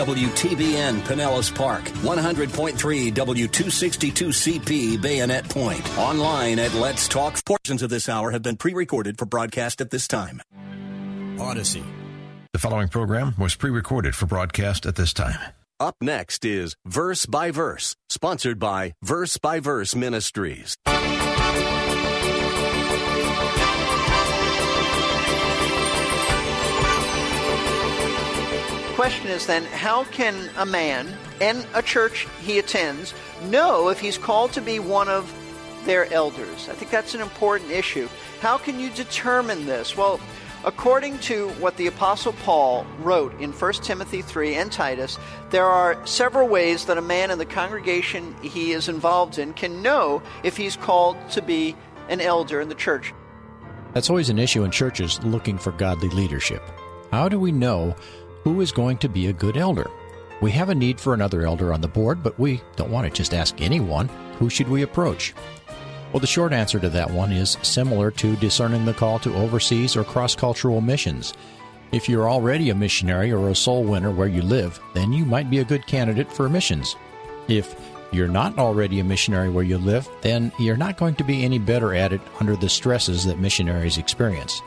WTBN Pinellas Park, 100.3 W262CP Bayonet Point. Online at Let's Talk. Portions of this hour have been pre recorded for broadcast at this time. Odyssey. The following program was pre recorded for broadcast at this time. Up next is Verse by Verse, sponsored by Verse by Verse Ministries. Question is then how can a man and a church he attends know if he's called to be one of their elders? I think that's an important issue. How can you determine this? Well, according to what the Apostle Paul wrote in 1 Timothy 3 and Titus, there are several ways that a man in the congregation he is involved in can know if he's called to be an elder in the church. That's always an issue in churches looking for godly leadership. How do we know who is going to be a good elder? We have a need for another elder on the board, but we don't want to just ask anyone. Who should we approach? Well, the short answer to that one is similar to discerning the call to overseas or cross cultural missions. If you're already a missionary or a soul winner where you live, then you might be a good candidate for missions. If you're not already a missionary where you live, then you're not going to be any better at it under the stresses that missionaries experience.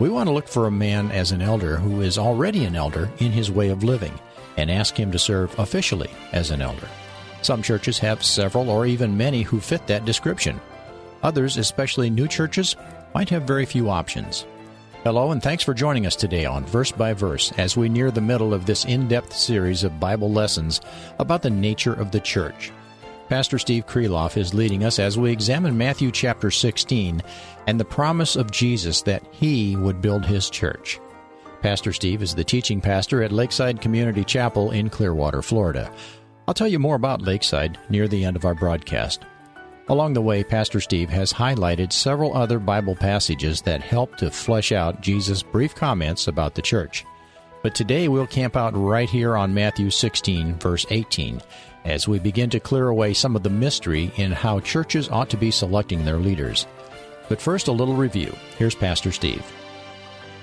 We want to look for a man as an elder who is already an elder in his way of living and ask him to serve officially as an elder. Some churches have several or even many who fit that description. Others, especially new churches, might have very few options. Hello, and thanks for joining us today on Verse by Verse as we near the middle of this in depth series of Bible lessons about the nature of the church. Pastor Steve Kreloff is leading us as we examine Matthew chapter 16 and the promise of Jesus that he would build his church. Pastor Steve is the teaching pastor at Lakeside Community Chapel in Clearwater, Florida. I'll tell you more about Lakeside near the end of our broadcast. Along the way, Pastor Steve has highlighted several other Bible passages that help to flesh out Jesus' brief comments about the church. But today we'll camp out right here on Matthew 16, verse 18, as we begin to clear away some of the mystery in how churches ought to be selecting their leaders. But first, a little review. Here's Pastor Steve.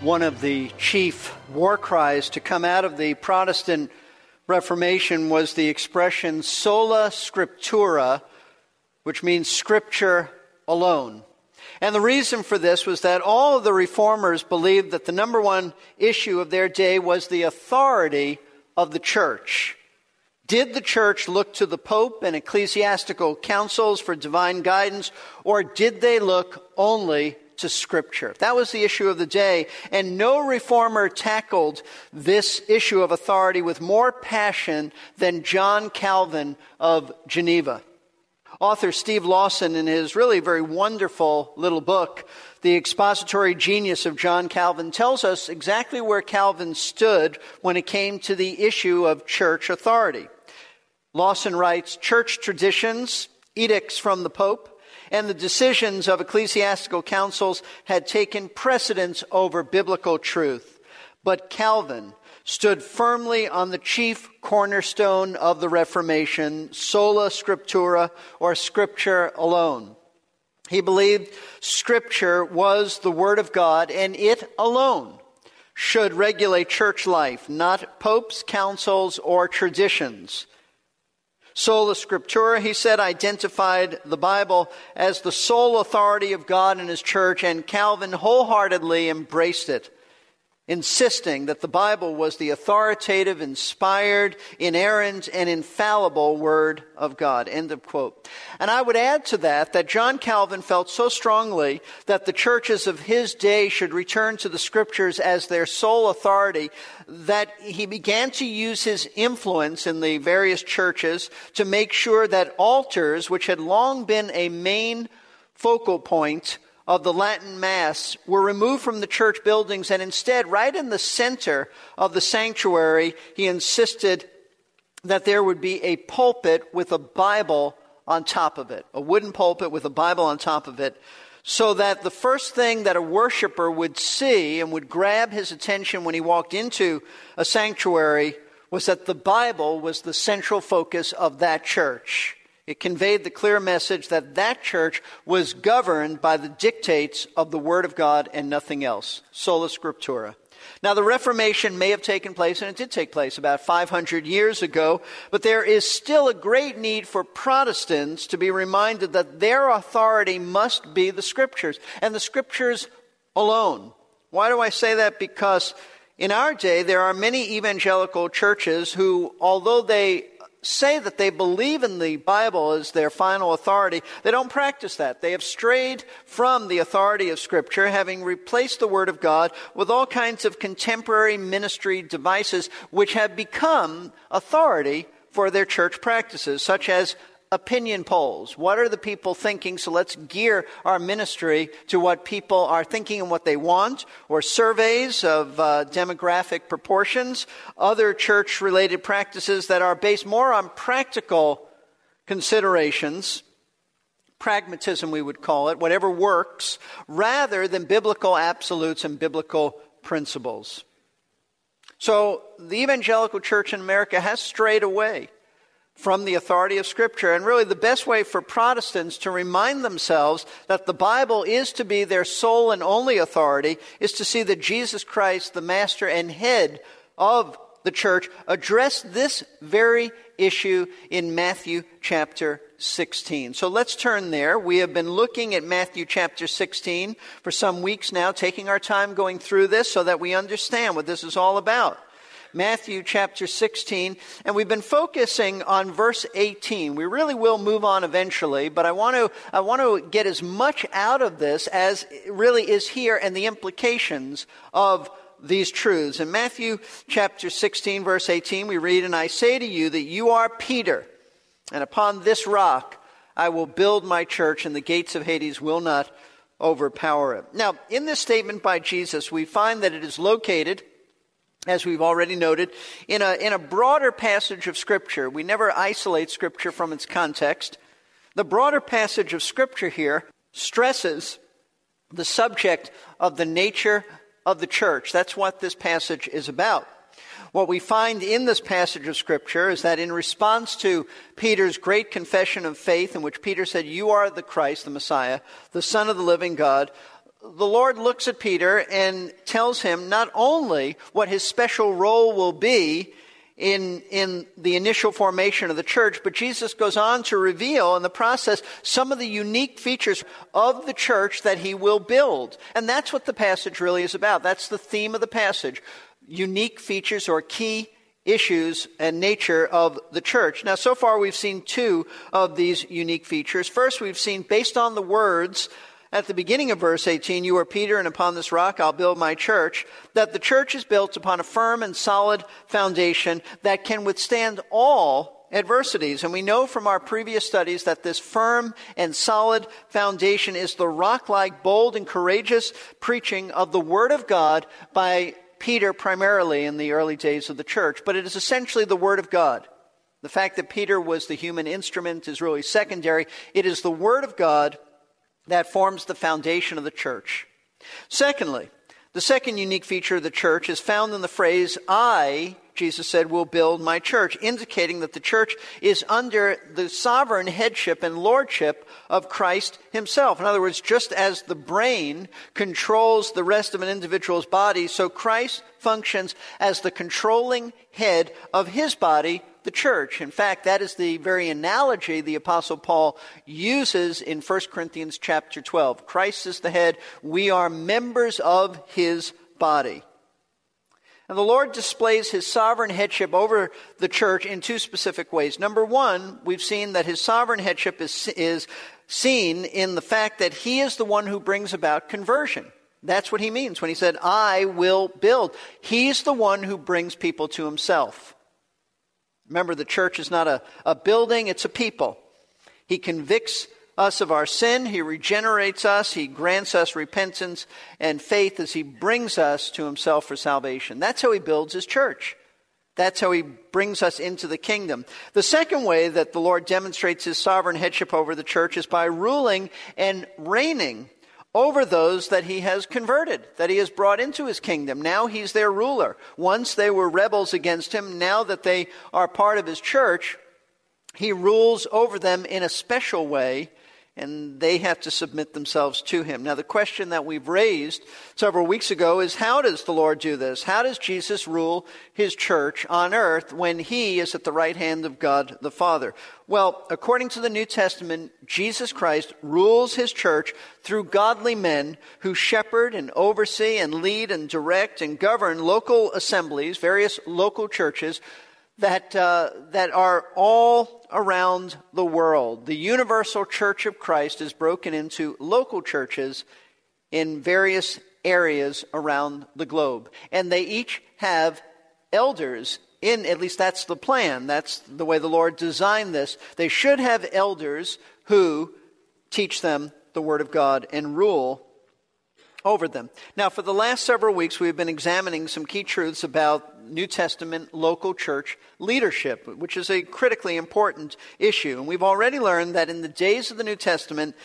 One of the chief war cries to come out of the Protestant Reformation was the expression sola scriptura, which means scripture alone. And the reason for this was that all of the reformers believed that the number one issue of their day was the authority of the church. Did the church look to the Pope and ecclesiastical councils for divine guidance, or did they look only to Scripture? That was the issue of the day, and no reformer tackled this issue of authority with more passion than John Calvin of Geneva. Author Steve Lawson, in his really very wonderful little book, The Expository Genius of John Calvin, tells us exactly where Calvin stood when it came to the issue of church authority. Lawson writes Church traditions, edicts from the Pope, and the decisions of ecclesiastical councils had taken precedence over biblical truth. But Calvin stood firmly on the chief cornerstone of the Reformation, sola scriptura, or scripture alone. He believed scripture was the word of God and it alone should regulate church life, not popes, councils, or traditions. Sola Scriptura, he said, identified the Bible as the sole authority of God in his church, and Calvin wholeheartedly embraced it insisting that the Bible was the authoritative, inspired, inerrant, and infallible Word of God. End of quote. And I would add to that that John Calvin felt so strongly that the churches of his day should return to the Scriptures as their sole authority that he began to use his influence in the various churches to make sure that altars, which had long been a main focal point of the Latin Mass were removed from the church buildings, and instead, right in the center of the sanctuary, he insisted that there would be a pulpit with a Bible on top of it, a wooden pulpit with a Bible on top of it, so that the first thing that a worshiper would see and would grab his attention when he walked into a sanctuary was that the Bible was the central focus of that church. It conveyed the clear message that that church was governed by the dictates of the Word of God and nothing else. Sola Scriptura. Now, the Reformation may have taken place, and it did take place about 500 years ago, but there is still a great need for Protestants to be reminded that their authority must be the Scriptures, and the Scriptures alone. Why do I say that? Because in our day, there are many evangelical churches who, although they say that they believe in the Bible as their final authority, they don't practice that. They have strayed from the authority of Scripture, having replaced the Word of God with all kinds of contemporary ministry devices which have become authority for their church practices, such as opinion polls. What are the people thinking? So let's gear our ministry to what people are thinking and what they want, or surveys of uh, demographic proportions, other church related practices that are based more on practical considerations. Pragmatism, we would call it, whatever works, rather than biblical absolutes and biblical principles. So the evangelical church in America has strayed away from the authority of Scripture. And really, the best way for Protestants to remind themselves that the Bible is to be their sole and only authority is to see that Jesus Christ, the master and head of the church, addressed this very issue in Matthew chapter 16. So let's turn there. We have been looking at Matthew chapter 16 for some weeks now, taking our time going through this so that we understand what this is all about. Matthew chapter 16, and we've been focusing on verse 18. We really will move on eventually, but I want to, I want to get as much out of this as really is here and the implications of these truths. In Matthew chapter 16, verse 18, we read, And I say to you that you are Peter, and upon this rock I will build my church, and the gates of Hades will not overpower it. Now, in this statement by Jesus, we find that it is located as we've already noted, in a, in a broader passage of Scripture. We never isolate Scripture from its context. The broader passage of Scripture here stresses the subject of the nature of the church. That's what this passage is about. What we find in this passage of Scripture is that in response to Peter's great confession of faith, in which Peter said, You are the Christ, the Messiah, the Son of the living God, the Lord looks at Peter and tells him not only what his special role will be in, in the initial formation of the church, but Jesus goes on to reveal in the process some of the unique features of the church that he will build. And that's what the passage really is about. That's the theme of the passage. Unique features or key issues and nature of the church. Now, so far we've seen two of these unique features. First, we've seen based on the words at the beginning of verse 18, you are Peter, and upon this rock I'll build my church, that the church is built upon a firm and solid foundation that can withstand all adversities. And we know from our previous studies that this firm and solid foundation is the rock like, bold, and courageous preaching of the Word of God by Peter primarily in the early days of the church. But it is essentially the Word of God. The fact that Peter was the human instrument is really secondary. It is the Word of God that forms the foundation of the church. Secondly, the second unique feature of the church is found in the phrase, I, Jesus said, will build my church, indicating that the church is under the sovereign headship and lordship of Christ himself. In other words, just as the brain controls the rest of an individual's body, so Christ functions as the controlling head of his body, the church. In fact, that is the very analogy the apostle Paul uses in 1 Corinthians chapter 12. Christ is the head. We are members of his body. And the Lord displays his sovereign headship over the church in two specific ways. Number one, we've seen that his sovereign headship is, is seen in the fact that he is the one who brings about conversion. That's what he means when he said, I will build. He's the one who brings people to himself. Remember, the church is not a, a building, it's a people. He convicts us of our sin, He regenerates us, He grants us repentance and faith as He brings us to Himself for salvation. That's how He builds His church. That's how He brings us into the kingdom. The second way that the Lord demonstrates His sovereign headship over the church is by ruling and reigning over those that he has converted, that he has brought into his kingdom. Now he's their ruler. Once they were rebels against him, now that they are part of his church, he rules over them in a special way and they have to submit themselves to him. Now, the question that we've raised several weeks ago is how does the Lord do this? How does Jesus rule his church on earth when he is at the right hand of God the Father? Well, according to the New Testament, Jesus Christ rules his church through godly men who shepherd and oversee and lead and direct and govern local assemblies, various local churches that, uh, that are all around the world. The universal church of Christ is broken into local churches in various areas around the globe. And they each have elders in, at least that's the plan. That's the way the Lord designed this. They should have elders who teach them the Word of God and rule over them. Now, for the last several weeks, we've been examining some key truths about New Testament local church leadership, which is a critically important issue. And we've already learned that in the days of the New Testament,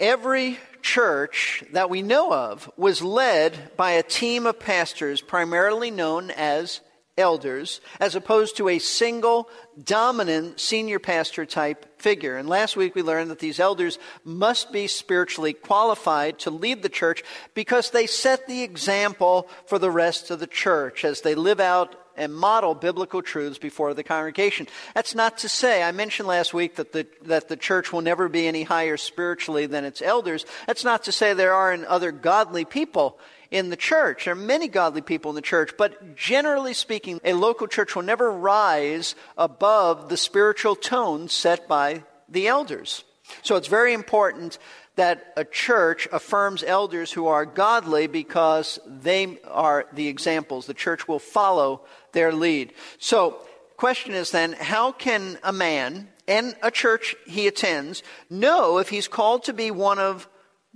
every church that we know of was led by a team of pastors, primarily known as elders, as opposed to a single dominant senior pastor type figure. And last week we learned that these elders must be spiritually qualified to lead the church because they set the example for the rest of the church as they live out and model biblical truths before the congregation. That's not to say, I mentioned last week that the, that the church will never be any higher spiritually than its elders. That's not to say there aren't other godly people in the church. There are many godly people in the church, but generally speaking, a local church will never rise above the spiritual tone set by the elders. So it's very important that a church affirms elders who are godly because they are the examples. The church will follow their lead. So, question is then, how can a man and a church he attends know if he's called to be one of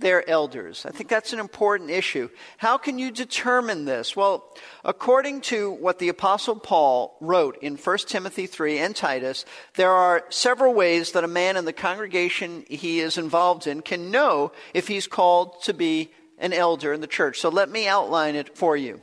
their elders. I think that's an important issue. How can you determine this? Well, according to what the apostle Paul wrote in 1 Timothy 3 and Titus, there are several ways that a man in the congregation he is involved in can know if he's called to be an elder in the church. So let me outline it for you.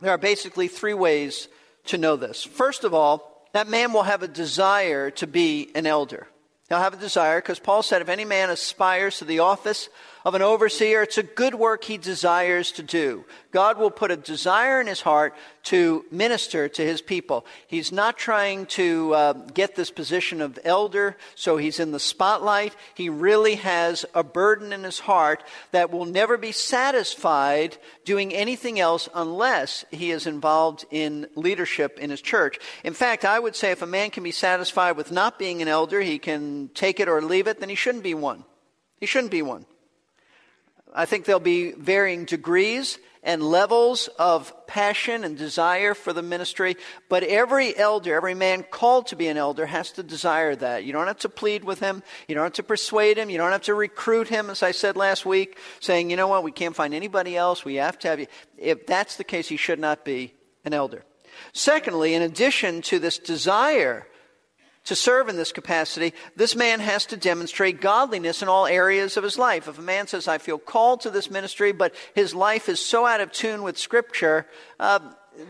There are basically three ways to know this. First of all, that man will have a desire to be an elder. He'll have a desire because Paul said, if any man aspires to the office of an overseer. It's a good work he desires to do. God will put a desire in his heart to minister to his people. He's not trying to uh, get this position of elder so he's in the spotlight. He really has a burden in his heart that will never be satisfied doing anything else unless he is involved in leadership in his church. In fact, I would say if a man can be satisfied with not being an elder, he can take it or leave it, then he shouldn't be one. He shouldn't be one. I think there'll be varying degrees and levels of passion and desire for the ministry, but every elder, every man called to be an elder has to desire that. You don't have to plead with him, you don't have to persuade him, you don't have to recruit him, as I said last week, saying, you know what, we can't find anybody else, we have to have you. If that's the case, he should not be an elder. Secondly, in addition to this desire to serve in this capacity, this man has to demonstrate godliness in all areas of his life. If a man says, I feel called to this ministry, but his life is so out of tune with Scripture, uh,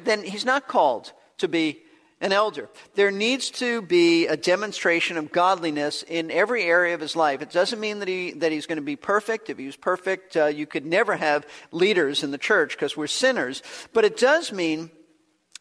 then he's not called to be an elder. There needs to be a demonstration of godliness in every area of his life. It doesn't mean that, he, that he's going to be perfect. If he was perfect, uh, you could never have leaders in the church because we're sinners. But it does mean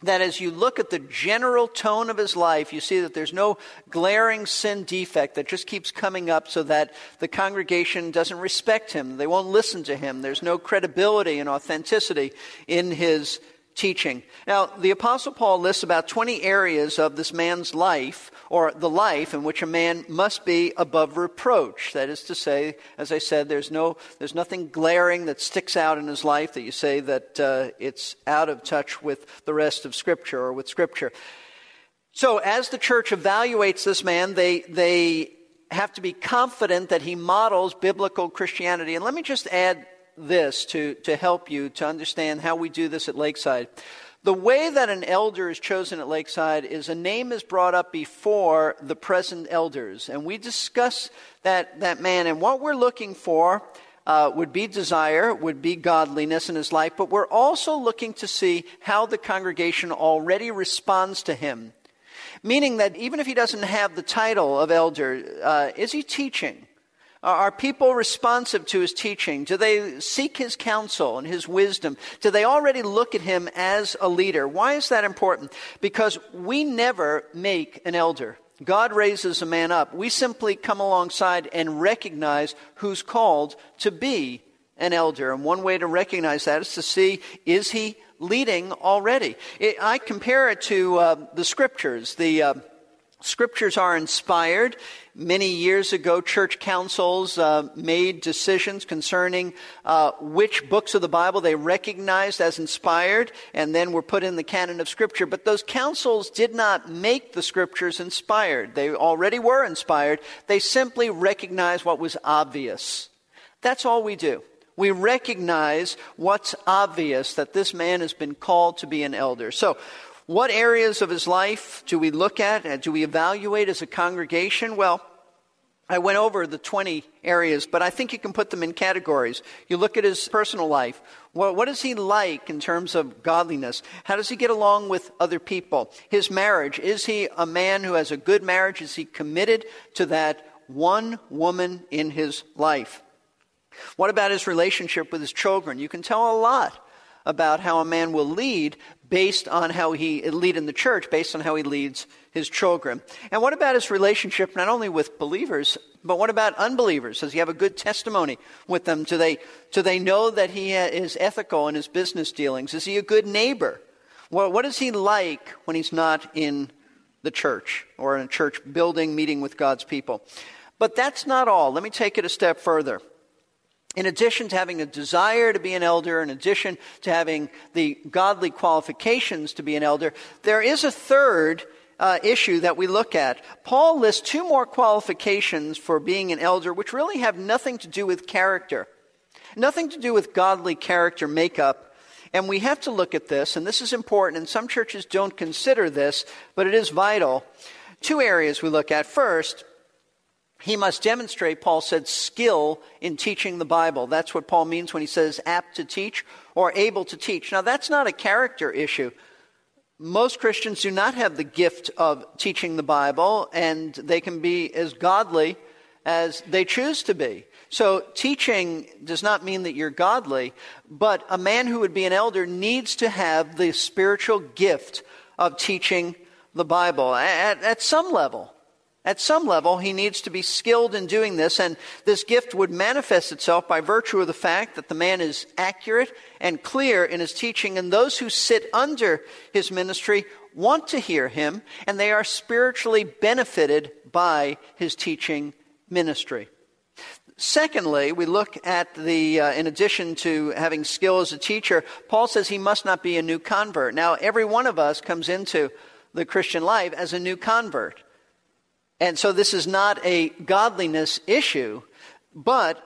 that as you look at the general tone of his life, you see that there's no glaring sin defect that just keeps coming up so that the congregation doesn't respect him. They won't listen to him. There's no credibility and authenticity in his teaching. Now, the Apostle Paul lists about 20 areas of this man's life, or the life in which a man must be above reproach. That is to say, as I said, there's, no, there's nothing glaring that sticks out in his life that you say that uh, it's out of touch with the rest of Scripture or with Scripture. So, as the church evaluates this man, they, they have to be confident that he models biblical Christianity. And let me just add this to, to help you to understand how we do this at Lakeside. The way that an elder is chosen at Lakeside is a name is brought up before the present elders. And we discuss that, that man. And what we're looking for uh, would be desire, would be godliness in his life, but we're also looking to see how the congregation already responds to him. Meaning that even if he doesn't have the title of elder, uh, is he teaching? Are people responsive to his teaching? Do they seek his counsel and his wisdom? Do they already look at him as a leader? Why is that important? Because we never make an elder. God raises a man up. We simply come alongside and recognize who's called to be an elder. And one way to recognize that is to see is he leading already? It, I compare it to uh, the scriptures. The uh, Scriptures are inspired. Many years ago, church councils uh, made decisions concerning uh, which books of the Bible they recognized as inspired and then were put in the canon of Scripture. But those councils did not make the Scriptures inspired. They already were inspired. They simply recognized what was obvious. That's all we do. We recognize what's obvious that this man has been called to be an elder. So, what areas of his life do we look at and do we evaluate as a congregation? Well, I went over the 20 areas, but I think you can put them in categories. You look at his personal life. Well, what is he like in terms of godliness? How does he get along with other people? His marriage. Is he a man who has a good marriage? Is he committed to that one woman in his life? What about his relationship with his children? You can tell a lot about how a man will lead based on how he lead in the church, based on how he leads his children. And what about his relationship not only with believers, but what about unbelievers? Does he have a good testimony with them? Do they, do they know that he is ethical in his business dealings? Is he a good neighbor? Well, what is he like when he's not in the church or in a church building, meeting with God's people? But that's not all. Let me take it a step further in addition to having a desire to be an elder, in addition to having the godly qualifications to be an elder, there is a third uh, issue that we look at. Paul lists two more qualifications for being an elder, which really have nothing to do with character, nothing to do with godly character makeup. And we have to look at this, and this is important, and some churches don't consider this, but it is vital. Two areas we look at. First, he must demonstrate, Paul said, skill in teaching the Bible. That's what Paul means when he says apt to teach or able to teach. Now, that's not a character issue. Most Christians do not have the gift of teaching the Bible, and they can be as godly as they choose to be. So, teaching does not mean that you're godly, but a man who would be an elder needs to have the spiritual gift of teaching the Bible at, at some level. At some level, he needs to be skilled in doing this, and this gift would manifest itself by virtue of the fact that the man is accurate and clear in his teaching, and those who sit under his ministry want to hear him, and they are spiritually benefited by his teaching ministry. Secondly, we look at the, uh, in addition to having skill as a teacher, Paul says he must not be a new convert. Now, every one of us comes into the Christian life as a new convert. And so this is not a godliness issue, but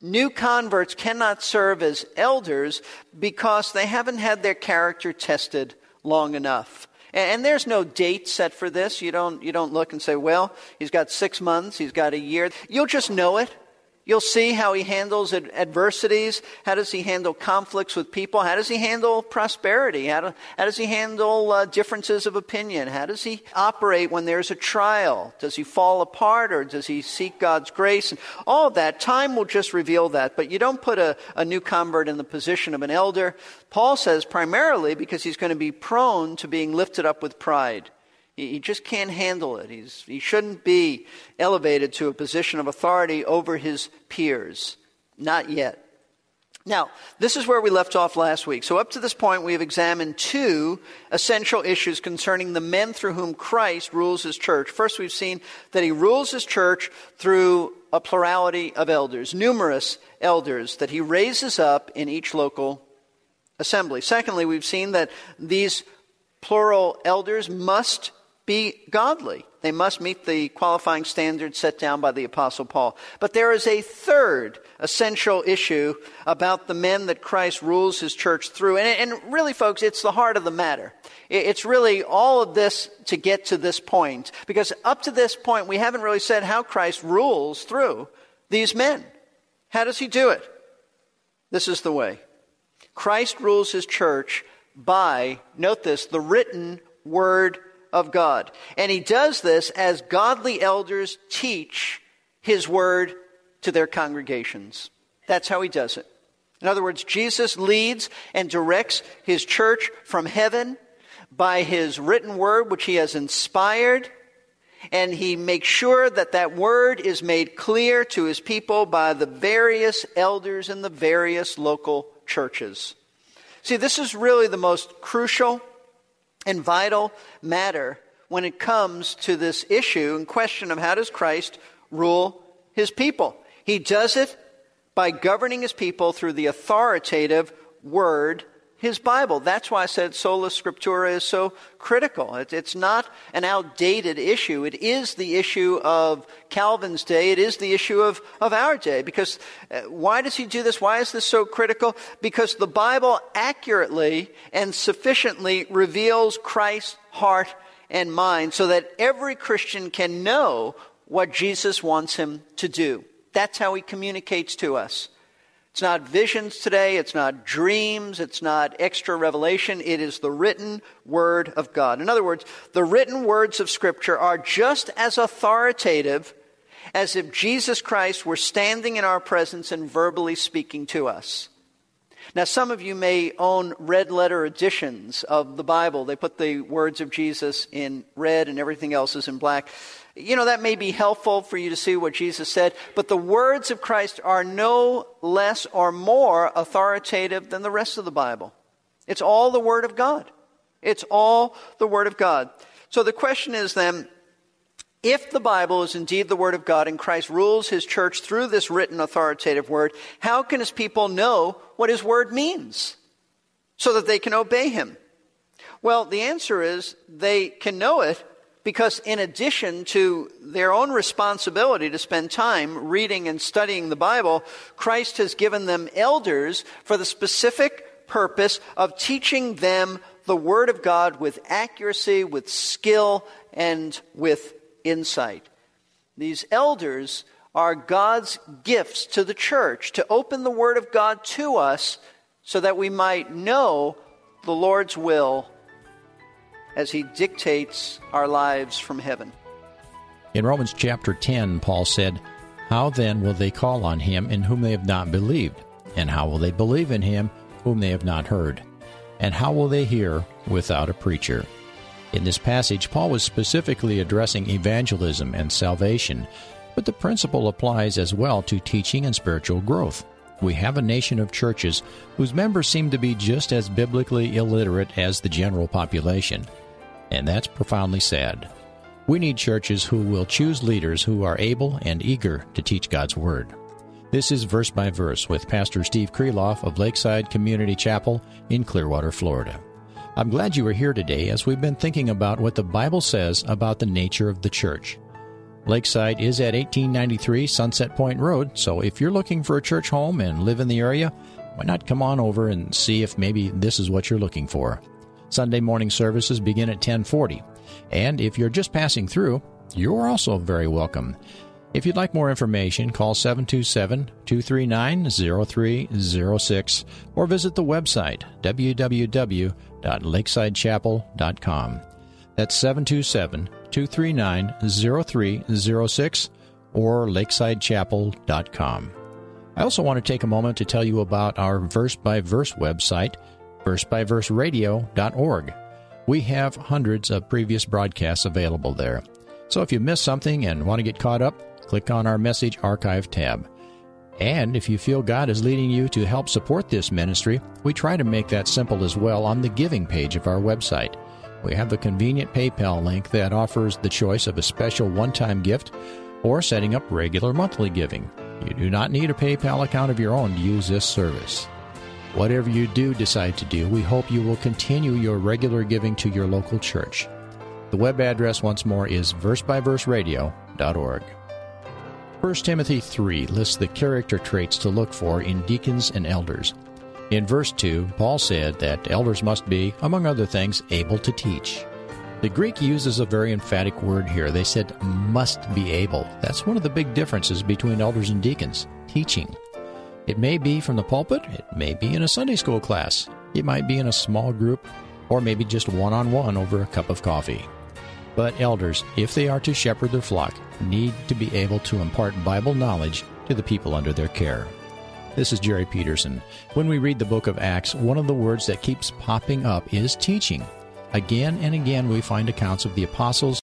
new converts cannot serve as elders because they haven't had their character tested long enough. And there's no date set for this. You don't, you don't look and say, well, he's got six months, he's got a year. You'll just know it. You'll see how he handles adversities. How does he handle conflicts with people? How does he handle prosperity? How, do, how does he handle uh, differences of opinion? How does he operate when there's a trial? Does he fall apart or does he seek God's grace? And all that. Time will just reveal that. But you don't put a, a new convert in the position of an elder. Paul says primarily because he's going to be prone to being lifted up with pride. He just can't handle it. He's, he shouldn't be elevated to a position of authority over his peers. Not yet. Now, this is where we left off last week. So, up to this point, we have examined two essential issues concerning the men through whom Christ rules his church. First, we've seen that he rules his church through a plurality of elders, numerous elders that he raises up in each local assembly. Secondly, we've seen that these plural elders must be godly. They must meet the qualifying standards set down by the Apostle Paul. But there is a third essential issue about the men that Christ rules his church through. And, and really, folks, it's the heart of the matter. It's really all of this to get to this point. Because up to this point, we haven't really said how Christ rules through these men. How does he do it? This is the way Christ rules his church by, note this, the written word of God. And he does this as godly elders teach his word to their congregations. That's how he does it. In other words, Jesus leads and directs his church from heaven by his written word, which he has inspired, and he makes sure that that word is made clear to his people by the various elders in the various local churches. See, this is really the most crucial and vital matter when it comes to this issue and question of how does Christ rule his people. He does it by governing his people through the authoritative word his Bible. That's why I said sola scriptura is so critical. it's not an outdated issue. It is the issue of Calvin's day. It is the issue of, of our day. Because uh, why does he do this? Why is this so critical? Because the Bible accurately and sufficiently reveals Christ's heart and mind so that every Christian can know what Jesus wants him to do. That's how he communicates to us. It's not visions today, it's not dreams, it's not extra revelation, it is the written word of God. In other words, the written words of Scripture are just as authoritative as if Jesus Christ were standing in our presence and verbally speaking to us. Now, some of you may own red letter editions of the Bible. They put the words of Jesus in red and everything else is in black. You know, that may be helpful for you to see what Jesus said, but the words of Christ are no less or more authoritative than the rest of the Bible. It's all the Word of God. It's all the Word of God. So the question is then, if the Bible is indeed the Word of God and Christ rules His church through this written authoritative Word, how can His people know what His Word means so that they can obey Him? Well, the answer is they can know it because in addition to their own responsibility to spend time reading and studying the Bible, Christ has given them elders for the specific purpose of teaching them the Word of God with accuracy, with skill, and with insight. These elders are God's gifts to the church to open the Word of God to us so that we might know the Lord's will as he dictates our lives from heaven. In Romans chapter 10, Paul said, How then will they call on him in whom they have not believed? And how will they believe in him whom they have not heard? And how will they hear without a preacher? In this passage, Paul was specifically addressing evangelism and salvation, but the principle applies as well to teaching and spiritual growth. We have a nation of churches whose members seem to be just as biblically illiterate as the general population and that's profoundly sad. We need churches who will choose leaders who are able and eager to teach God's Word. This is Verse by Verse with Pastor Steve Kreloff of Lakeside Community Chapel in Clearwater, Florida. I'm glad you are here today as we've been thinking about what the Bible says about the nature of the church. Lakeside is at 1893 Sunset Point Road, so if you're looking for a church home and live in the area, why not come on over and see if maybe this is what you're looking for? Sunday morning services begin at 1040. And if you're just passing through, you're also very welcome. If you'd like more information, call 727 239 0306 or visit the website www.lakesidechapel.com. That's 727 239 0306 or lakesidechapel.com. I also want to take a moment to tell you about our verse by verse website versebyverseradio.org. We have hundreds of previous broadcasts available there. So if you missed something and want to get caught up, click on our Message Archive tab. And if you feel God is leading you to help support this ministry, we try to make that simple as well on the giving page of our website. We have a convenient PayPal link that offers the choice of a special one time gift or setting up regular monthly giving. You do not need a PayPal account of your own to use this service. Whatever you do decide to do, we hope you will continue your regular giving to your local church. The web address once more is versebyverseradio.org. 1 Timothy 3 lists the character traits to look for in deacons and elders. In verse 2, Paul said that elders must be, among other things, able to teach. The Greek uses a very emphatic word here. They said must be able. That's one of the big differences between elders and deacons teaching. It may be from the pulpit, it may be in a Sunday school class, it might be in a small group, or maybe just one on one over a cup of coffee. But elders, if they are to shepherd their flock, need to be able to impart Bible knowledge to the people under their care. This is Jerry Peterson. When we read the book of Acts, one of the words that keeps popping up is teaching. Again and again, we find accounts of the apostles